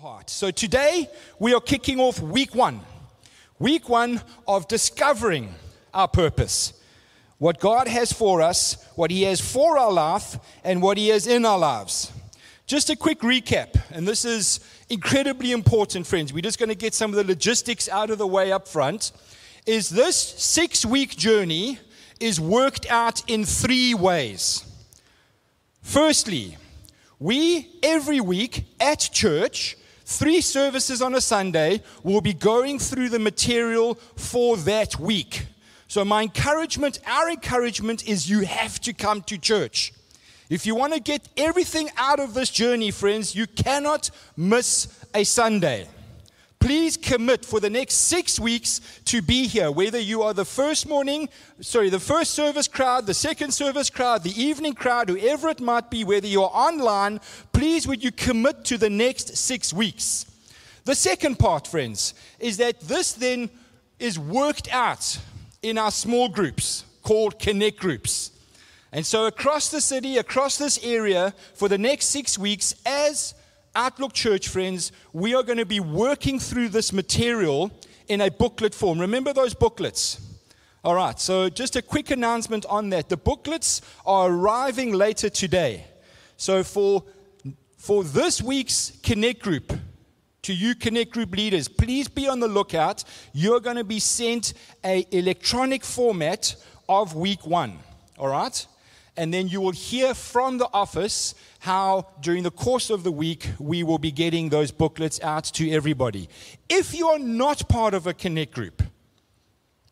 heart. So today we are kicking off week one. Week one of discovering our purpose. What God has for us, what He has for our life, and what He has in our lives. Just a quick recap, and this is incredibly important, friends. We're just going to get some of the logistics out of the way up front. Is this six week journey is worked out in three ways. Firstly, we every week at church three services on a Sunday, we'll be going through the material for that week. So, my encouragement, our encouragement is you have to come to church. If you want to get everything out of this journey, friends, you cannot miss a Sunday. Please commit for the next six weeks to be here, whether you are the first morning, sorry, the first service crowd, the second service crowd, the evening crowd, whoever it might be, whether you're online, please would you commit to the next six weeks. The second part, friends, is that this then is worked out in our small groups called connect groups. And so, across the city, across this area, for the next six weeks, as Outlook Church, friends, we are going to be working through this material in a booklet form. Remember those booklets? All right, so just a quick announcement on that. The booklets are arriving later today. So for, for this week's Connect group, to you Connect group leaders, please be on the lookout. You're going to be sent a electronic format of week one. All right? And then you will hear from the office how during the course of the week we will be getting those booklets out to everybody. If you are not part of a Connect group,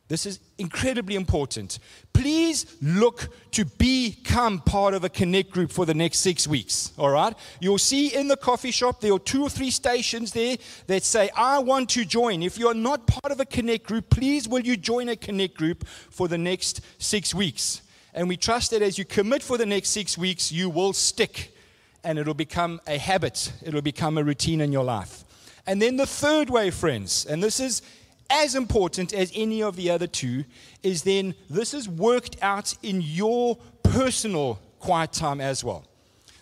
this is incredibly important. Please look to become part of a Connect group for the next six weeks. All right? You'll see in the coffee shop there are two or three stations there that say, I want to join. If you are not part of a Connect group, please will you join a Connect group for the next six weeks? And we trust that as you commit for the next six weeks, you will stick and it'll become a habit, it'll become a routine in your life. And then the third way, friends, and this is as important as any of the other two, is then this is worked out in your personal quiet time as well.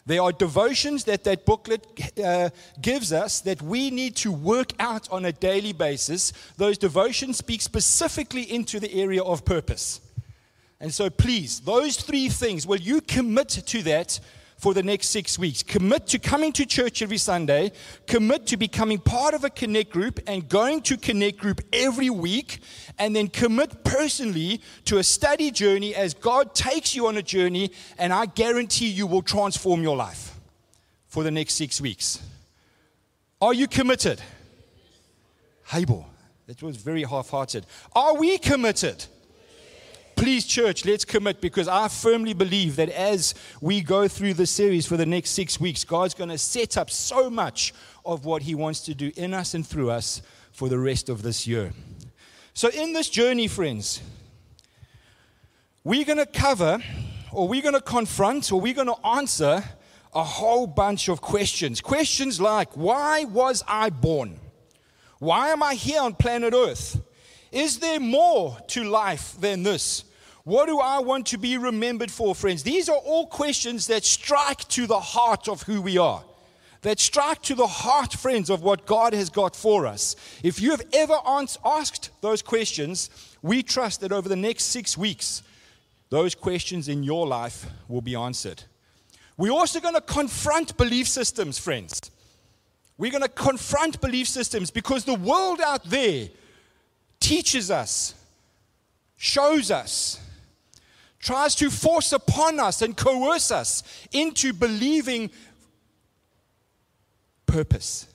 There are devotions that that booklet uh, gives us that we need to work out on a daily basis. Those devotions speak specifically into the area of purpose. And so, please, those three things, will you commit to that for the next six weeks? Commit to coming to church every Sunday, commit to becoming part of a Connect group and going to Connect group every week, and then commit personally to a study journey as God takes you on a journey, and I guarantee you will transform your life for the next six weeks. Are you committed? Hable, that was very half hearted. Are we committed? Please, church, let's commit because I firmly believe that as we go through the series for the next six weeks, God's going to set up so much of what He wants to do in us and through us for the rest of this year. So, in this journey, friends, we're going to cover, or we're going to confront, or we're going to answer a whole bunch of questions. Questions like, why was I born? Why am I here on planet Earth? Is there more to life than this? What do I want to be remembered for, friends? These are all questions that strike to the heart of who we are. That strike to the heart, friends, of what God has got for us. If you have ever asked those questions, we trust that over the next six weeks, those questions in your life will be answered. We're also going to confront belief systems, friends. We're going to confront belief systems because the world out there teaches us, shows us, tries to force upon us and coerce us into believing purpose.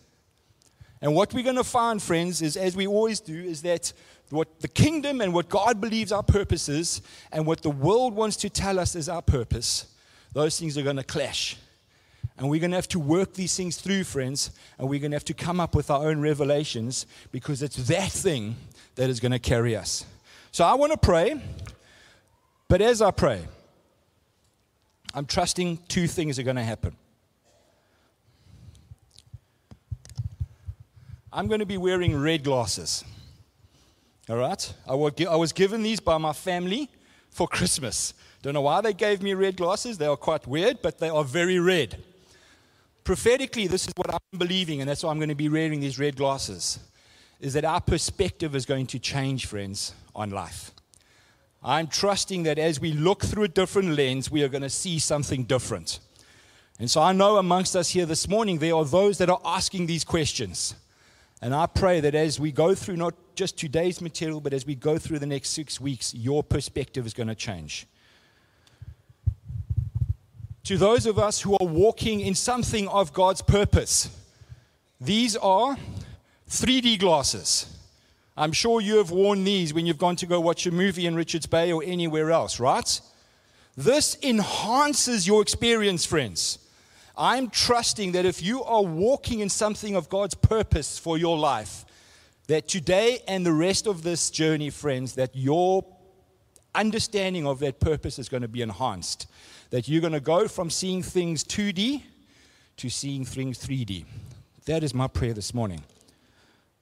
And what we're going to find, friends, is as we always do, is that what the kingdom and what God believes our purpose is, and what the world wants to tell us is our purpose, those things are going to clash. And we're going to have to work these things through, friends, and we're going to have to come up with our own revelations because it's that thing that is going to carry us. So I want to pray, but as I pray, I'm trusting two things are going to happen. I'm going to be wearing red glasses. All right? I was given these by my family for Christmas. Don't know why they gave me red glasses. They are quite weird, but they are very red. Prophetically, this is what I'm believing, and that's why I'm going to be wearing these red glasses, is that our perspective is going to change, friends, on life. I'm trusting that as we look through a different lens, we are going to see something different. And so I know amongst us here this morning, there are those that are asking these questions. And I pray that as we go through not just today's material, but as we go through the next six weeks, your perspective is going to change. To those of us who are walking in something of God's purpose, these are 3D glasses. I'm sure you have worn these when you've gone to go watch a movie in Richards Bay or anywhere else, right? This enhances your experience, friends. I'm trusting that if you are walking in something of God's purpose for your life, that today and the rest of this journey, friends, that your understanding of that purpose is going to be enhanced. That you're going to go from seeing things 2D to seeing things 3D. That is my prayer this morning.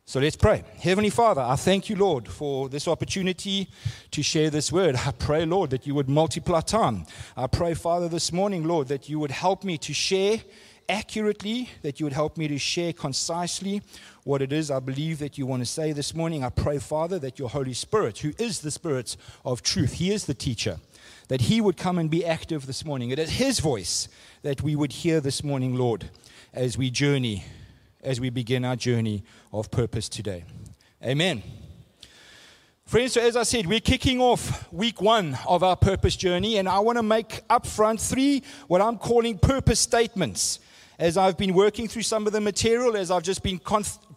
So let's pray. Heavenly Father, I thank you, Lord, for this opportunity to share this word. I pray, Lord, that you would multiply time. I pray, Father, this morning, Lord, that you would help me to share accurately, that you would help me to share concisely what it is I believe that you want to say this morning. I pray, Father, that your Holy Spirit, who is the Spirit of truth, He is the teacher, that He would come and be active this morning. It is His voice that we would hear this morning, Lord, as we journey as we begin our journey of purpose today. Amen. Friends, so as I said, we're kicking off week one of our purpose journey, and I want to make up front three what I'm calling purpose statements. As I've been working through some of the material, as I've just been,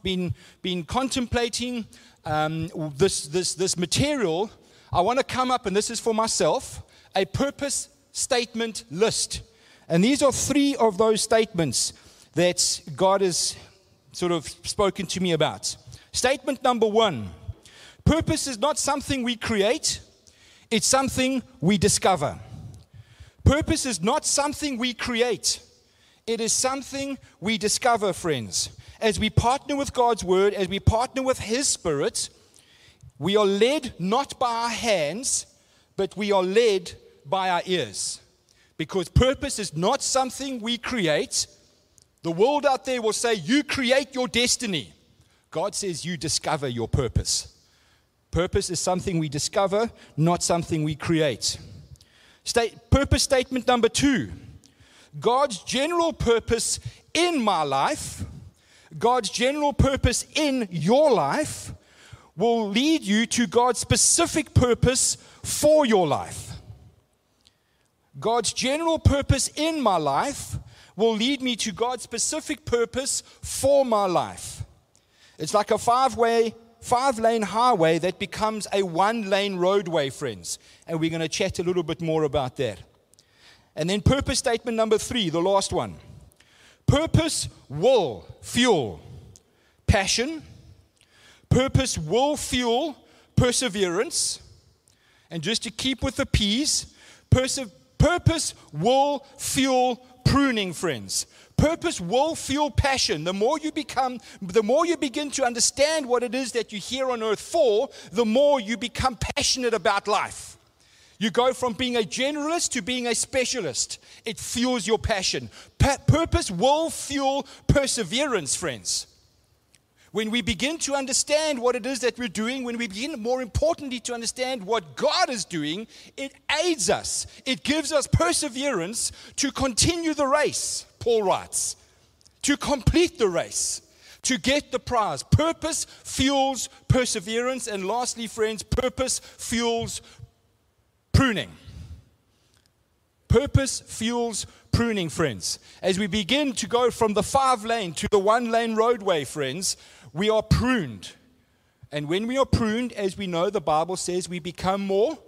been, been contemplating um, this, this, this material, I want to come up, and this is for myself, a purpose statement list. And these are three of those statements that God has sort of spoken to me about. Statement number one purpose is not something we create, it's something we discover. Purpose is not something we create, it is something we discover, friends. As we partner with God's word, as we partner with His Spirit, we are led not by our hands, but we are led by our ears. Because purpose is not something we create, the world out there will say, You create your destiny. God says, You discover your purpose. Purpose is something we discover, not something we create. State, purpose statement number two God's general purpose in my life, God's general purpose in your life, will lead you to God's specific purpose for your life. God's general purpose in my life will lead me to God's specific purpose for my life. It's like a five way, five lane highway that becomes a one lane roadway, friends. And we're going to chat a little bit more about that. And then purpose statement number three, the last one. Purpose will fuel passion. Purpose will fuel perseverance. And just to keep with the perse- purpose will fuel pruning, friends. Purpose will fuel passion. The more you become, the more you begin to understand what it is that you're here on earth for, the more you become passionate about life. You go from being a generalist to being a specialist. It fuels your passion. Pa- purpose will fuel perseverance, friends. When we begin to understand what it is that we're doing, when we begin, more importantly, to understand what God is doing, it aids us. It gives us perseverance to continue the race, Paul writes, to complete the race, to get the prize. Purpose fuels perseverance. And lastly, friends, purpose fuels pruning. Purpose fuels pruning, friends. As we begin to go from the five lane to the one lane roadway, friends, we are pruned. And when we are pruned, as we know, the Bible says we become more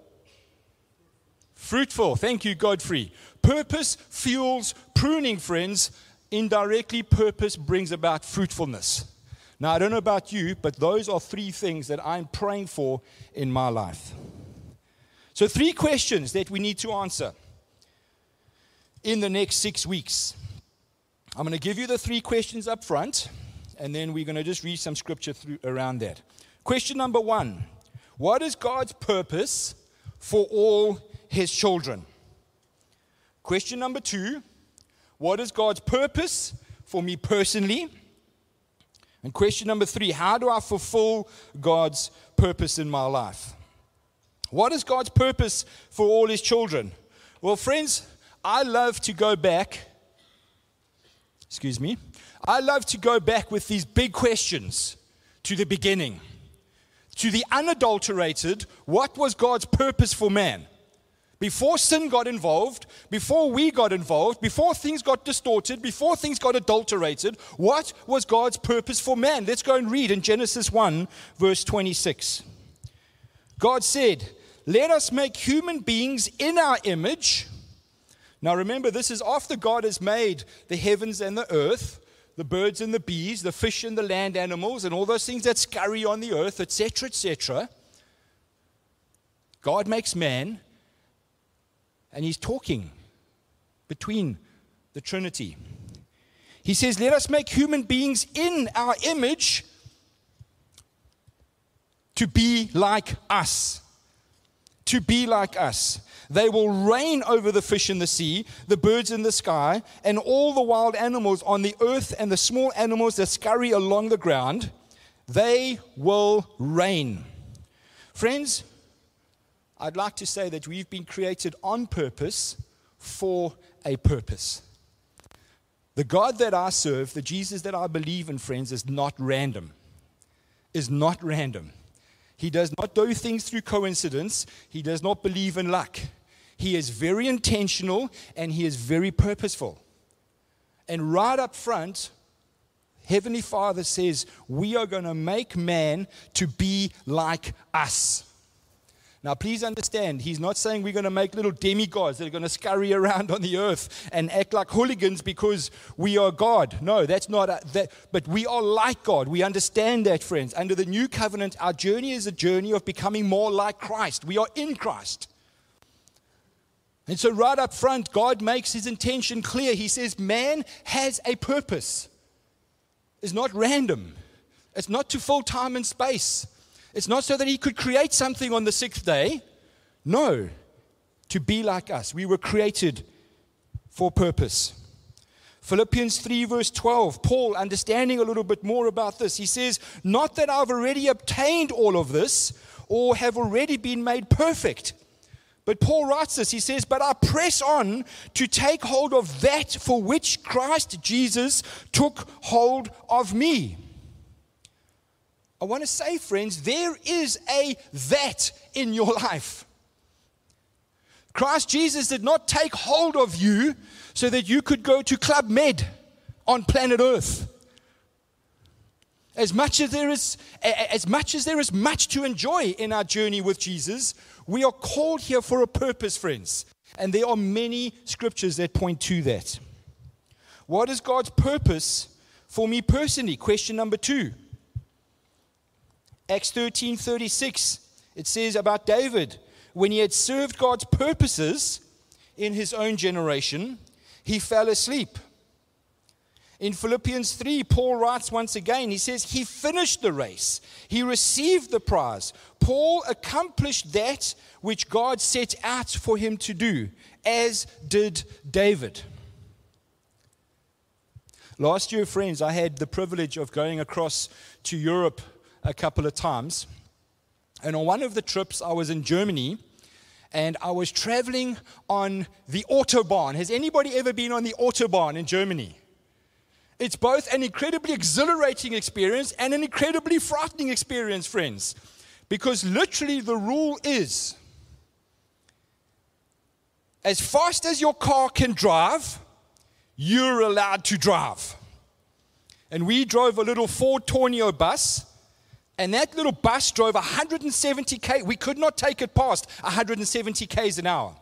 fruitful. Thank you, Godfrey. Purpose fuels pruning, friends. Indirectly, purpose brings about fruitfulness. Now, I don't know about you, but those are three things that I'm praying for in my life. So, three questions that we need to answer in the next six weeks. I'm going to give you the three questions up front and then we're going to just read some scripture through, around that. Question number one What is God's purpose for all his children? Question number two What is God's purpose for me personally? And question number three how do I fulfill God's purpose in my life? What is God's purpose for all his children? Well, friends, I love to go back. Excuse me. I love to go back with these big questions to the beginning, to the unadulterated what was God's purpose for man? Before sin got involved, before we got involved, before things got distorted, before things got adulterated, what was God's purpose for man? Let's go and read in Genesis 1, verse 26. God said, Let us make human beings in our image. Now remember, this is after God has made the heavens and the earth, the birds and the bees, the fish and the land animals, and all those things that scurry on the earth, etc., etc. God makes man and he's talking between the Trinity. He says, Let us make human beings in our image to be like us. To be like us. They will reign over the fish in the sea, the birds in the sky, and all the wild animals on the earth and the small animals that scurry along the ground. They will reign. Friends, I'd like to say that we've been created on purpose for a purpose. The God that I serve, the Jesus that I believe in, friends, is not random. Is not random. He does not do things through coincidence. He does not believe in luck. He is very intentional and he is very purposeful. And right up front, Heavenly Father says, We are going to make man to be like us. Now, please understand, he's not saying we're going to make little demigods that are going to scurry around on the earth and act like hooligans because we are God. No, that's not a, that. But we are like God. We understand that, friends. Under the new covenant, our journey is a journey of becoming more like Christ. We are in Christ. And so, right up front, God makes his intention clear. He says, Man has a purpose. It's not random, it's not to fill time and space. It's not so that he could create something on the sixth day. No, to be like us. We were created for purpose. Philippians 3, verse 12, Paul, understanding a little bit more about this, he says, Not that I've already obtained all of this or have already been made perfect. But Paul writes this, he says, But I press on to take hold of that for which Christ Jesus took hold of me. I want to say, friends, there is a that in your life. Christ Jesus did not take hold of you so that you could go to Club Med on planet Earth. As much as there is as much as there is much to enjoy in our journey with Jesus, we are called here for a purpose, friends. And there are many scriptures that point to that. What is God's purpose for me personally? Question number 2. Acts 13 36, it says about David, when he had served God's purposes in his own generation, he fell asleep. In Philippians 3, Paul writes once again, he says, He finished the race, he received the prize. Paul accomplished that which God set out for him to do, as did David. Last year, friends, I had the privilege of going across to Europe a couple of times. And on one of the trips, I was in Germany and I was traveling on the Autobahn. Has anybody ever been on the Autobahn in Germany? It's both an incredibly exhilarating experience and an incredibly frightening experience, friends. Because literally, the rule is as fast as your car can drive, you're allowed to drive. And we drove a little Ford Tourneo bus and that little bus drove 170 k. We could not take it past 170 k's an hour.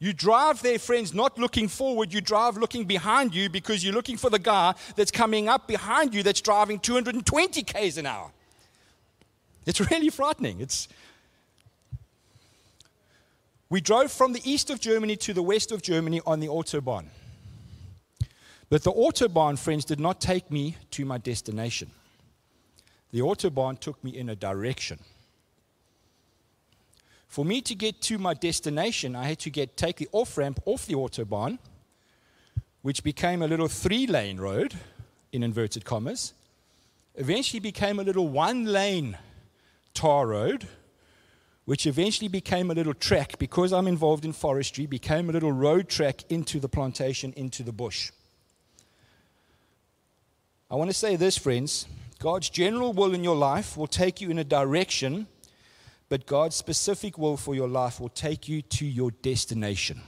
You drive there, friends, not looking forward. You drive looking behind you because you're looking for the guy that's coming up behind you that's driving 220 k's an hour. It's really frightening. It's we drove from the east of Germany to the west of Germany on the Autobahn. But the Autobahn, friends, did not take me to my destination. The Autobahn took me in a direction. For me to get to my destination, I had to get take the off ramp off the Autobahn, which became a little three lane road, in inverted commas, eventually became a little one lane tar road, which eventually became a little track because I'm involved in forestry, became a little road track into the plantation, into the bush. I want to say this, friends God's general will in your life will take you in a direction, but God's specific will for your life will take you to your destination.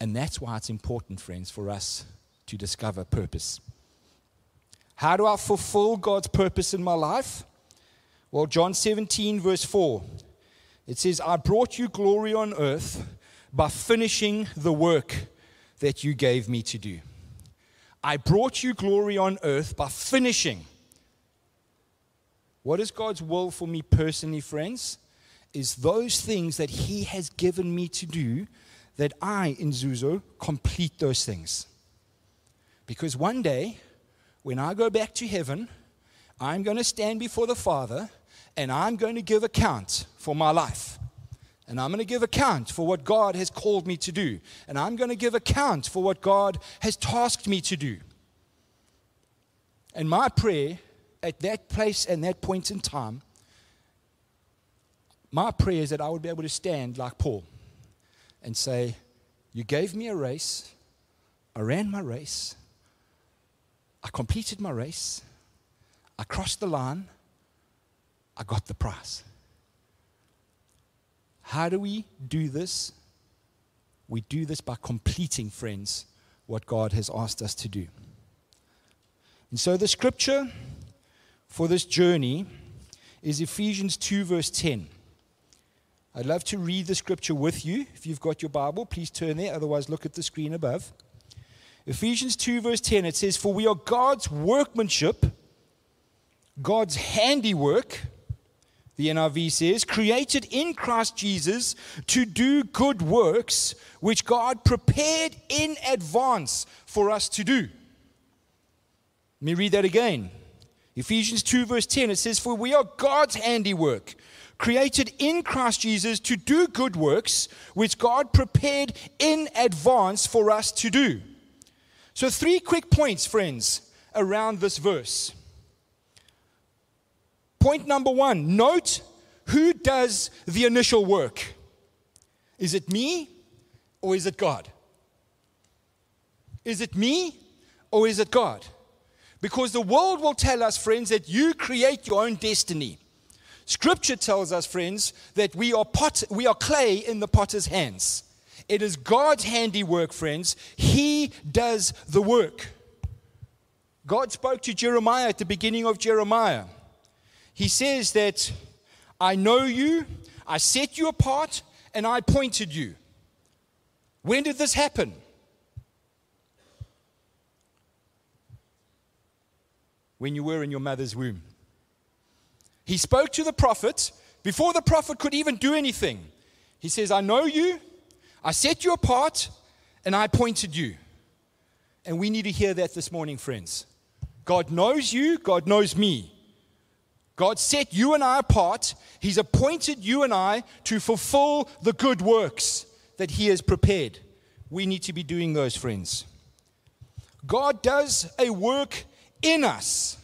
And that's why it's important, friends, for us to discover purpose. How do I fulfill God's purpose in my life? Well, John 17, verse 4, it says, I brought you glory on earth by finishing the work that you gave me to do. I brought you glory on earth by finishing. What is God's will for me personally, friends? Is those things that He has given me to do that I, in Zuzo, complete those things. Because one day, when I go back to heaven, I'm going to stand before the Father and I'm going to give account for my life. And I'm going to give account for what God has called me to do. And I'm going to give account for what God has tasked me to do. And my prayer at that place and that point in time, my prayer is that I would be able to stand like Paul and say, You gave me a race, I ran my race, I completed my race, I crossed the line, I got the prize. How do we do this? We do this by completing, friends, what God has asked us to do. And so the scripture for this journey is Ephesians 2, verse 10. I'd love to read the scripture with you. If you've got your Bible, please turn there. Otherwise, look at the screen above. Ephesians 2, verse 10, it says, For we are God's workmanship, God's handiwork, the NIV says, created in Christ Jesus to do good works which God prepared in advance for us to do. Let me read that again. Ephesians 2, verse 10, it says, For we are God's handiwork created in Christ Jesus to do good works, which God prepared in advance for us to do. So, three quick points, friends, around this verse. Point number one note who does the initial work? Is it me or is it God? Is it me or is it God? Because the world will tell us, friends, that you create your own destiny. Scripture tells us, friends, that we are, pot, we are clay in the potter's hands. It is God's handiwork, friends. He does the work. God spoke to Jeremiah at the beginning of Jeremiah. He says that I know you, I set you apart, and I appointed you. When did this happen? When you were in your mother's womb. He spoke to the prophet before the prophet could even do anything. He says, I know you, I set you apart, and I appointed you. And we need to hear that this morning, friends. God knows you, God knows me. God set you and I apart. He's appointed you and I to fulfill the good works that He has prepared. We need to be doing those, friends. God does a work in us.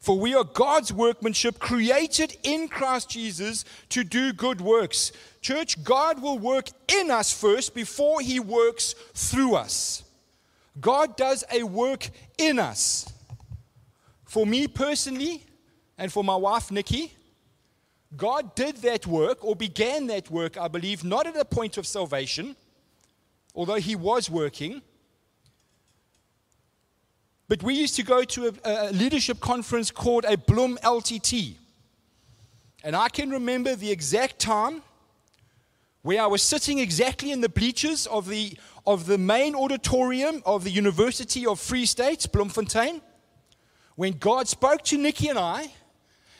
For we are God's workmanship, created in Christ Jesus to do good works. Church, God will work in us first before he works through us. God does a work in us. For me personally, and for my wife Nikki, God did that work or began that work, I believe, not at a point of salvation, although he was working but we used to go to a, a leadership conference called a Bloem LTT. And I can remember the exact time where I was sitting exactly in the bleachers of the, of the main auditorium of the University of Free State, Bloemfontein, when God spoke to Nikki and I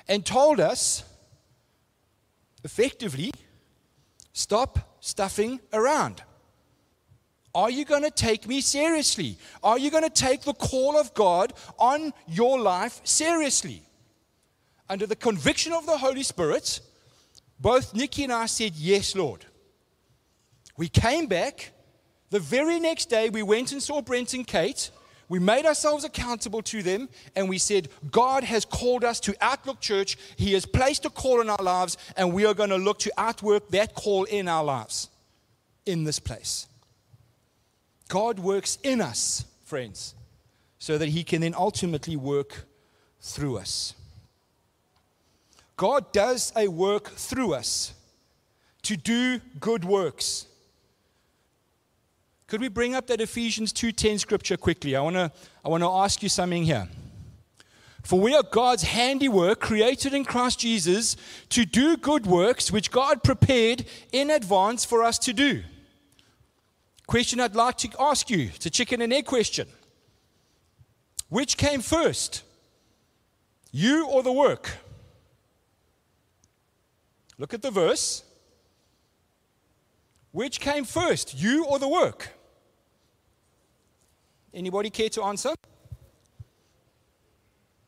and told us, effectively, stop stuffing around. Are you going to take me seriously? Are you going to take the call of God on your life seriously? Under the conviction of the Holy Spirit, both Nikki and I said, Yes, Lord. We came back The very next day, we went and saw Brent and Kate. We made ourselves accountable to them and we said, God has called us to Outlook Church. He has placed a call in our lives, and we are going to look to outwork that call in our lives in this place. God works in us, friends, so that He can then ultimately work through us. God does a work through us to do good works. Could we bring up that Ephesians 2:10 scripture quickly? I want to I want to ask you something here. For we are God's handiwork, created in Christ Jesus to do good works which God prepared in advance for us to do. Question I'd like to ask you it's a chicken and egg question. Which came first, you or the work? Look at the verse. Which came first, you or the work? Anybody care to answer?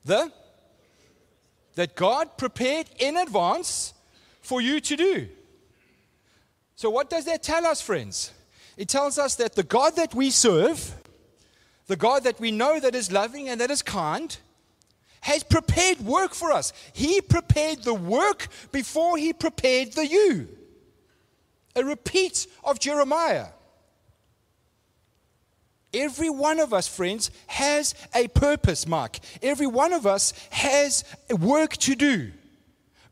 The that God prepared in advance for you to do. So, what does that tell us, friends? It tells us that the God that we serve, the God that we know that is loving and that is kind, has prepared work for us. He prepared the work before He prepared the you a repeat of Jeremiah. Every one of us, friends, has a purpose, Mark. Every one of us has work to do.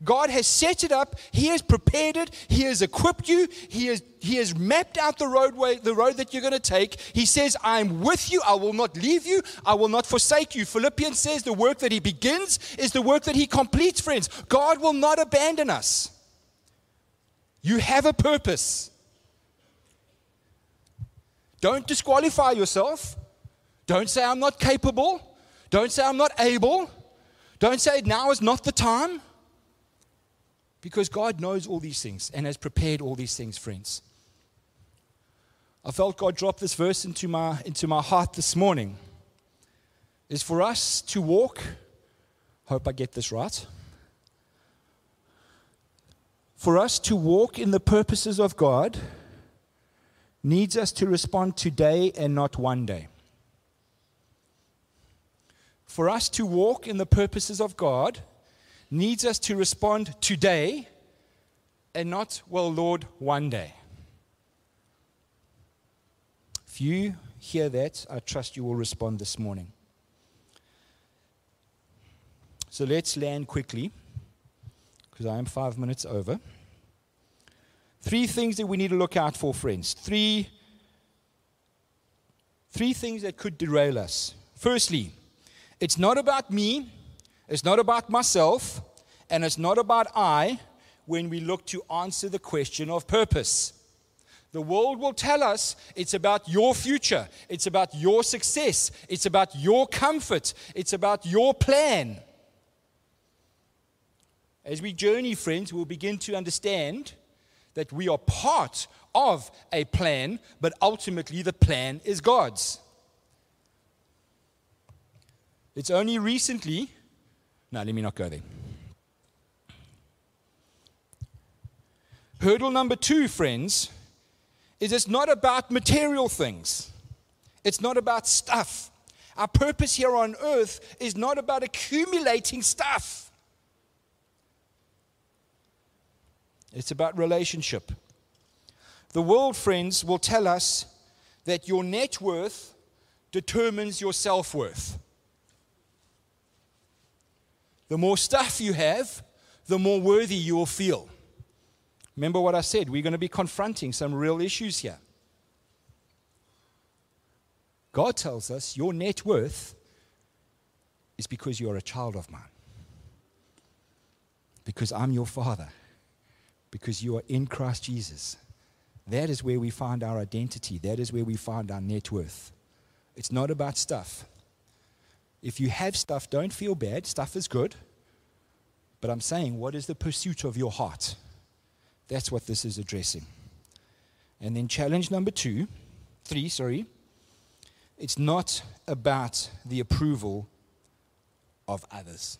God has set it up. He has prepared it. He has equipped you. He has, he has mapped out the roadway, the road that you're going to take. He says, I'm with you. I will not leave you. I will not forsake you. Philippians says the work that he begins is the work that he completes, friends. God will not abandon us. You have a purpose. Don't disqualify yourself. Don't say, I'm not capable. Don't say, I'm not able. Don't say, now is not the time. Because God knows all these things and has prepared all these things, friends. I felt God drop this verse into my, into my heart this morning. Is for us to walk, hope I get this right for us to walk in the purposes of God needs us to respond today and not one day. For us to walk in the purposes of God needs us to respond today and not, well, Lord, one day. If you hear that, I trust you will respond this morning. So let's land quickly because I am five minutes over. Three things that we need to look out for, friends. Three, three things that could derail us. Firstly, it's not about me, it's not about myself, and it's not about I when we look to answer the question of purpose. The world will tell us it's about your future, it's about your success, it's about your comfort, it's about your plan. As we journey, friends, we'll begin to understand that we are part of a plan, but ultimately the plan is God's. It's only recently, no, let me not go there. Hurdle number two, friends, is it's not about material things. It's not about stuff. Our purpose here on earth is not about accumulating stuff. It's about relationship. The world, friends, will tell us that your net worth determines your self worth. The more stuff you have, the more worthy you will feel. Remember what I said? We're going to be confronting some real issues here. God tells us your net worth is because you're a child of mine, because I'm your father because you are in Christ Jesus. That is where we find our identity. That is where we find our net worth. It's not about stuff. If you have stuff, don't feel bad. Stuff is good. But I'm saying, what is the pursuit of your heart? That's what this is addressing. And then challenge number two, three, sorry. It's not about the approval of others.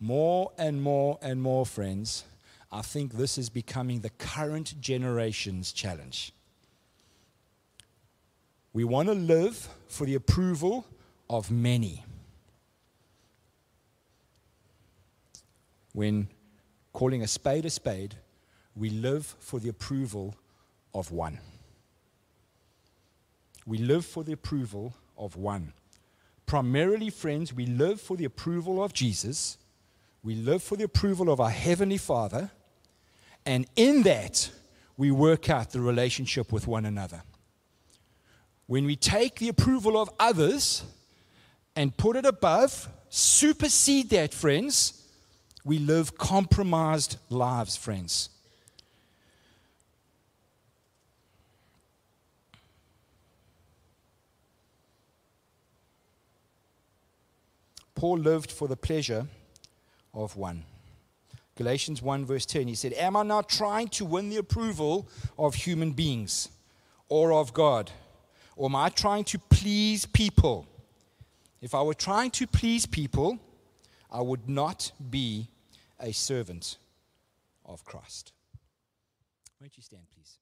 More and more and more, friends, I think this is becoming the current generation's challenge. We want to live for the approval of many. When calling a spade a spade, we live for the approval of one. We live for the approval of one. Primarily, friends, we live for the approval of Jesus. We live for the approval of our Heavenly Father. And in that, we work out the relationship with one another. When we take the approval of others and put it above, supersede that, friends, we live compromised lives, friends. Paul lived for the pleasure of one. Galatians 1, verse 10, he said, Am I not trying to win the approval of human beings or of God? Or am I trying to please people? If I were trying to please people, I would not be a servant of Christ. Won't you stand, please?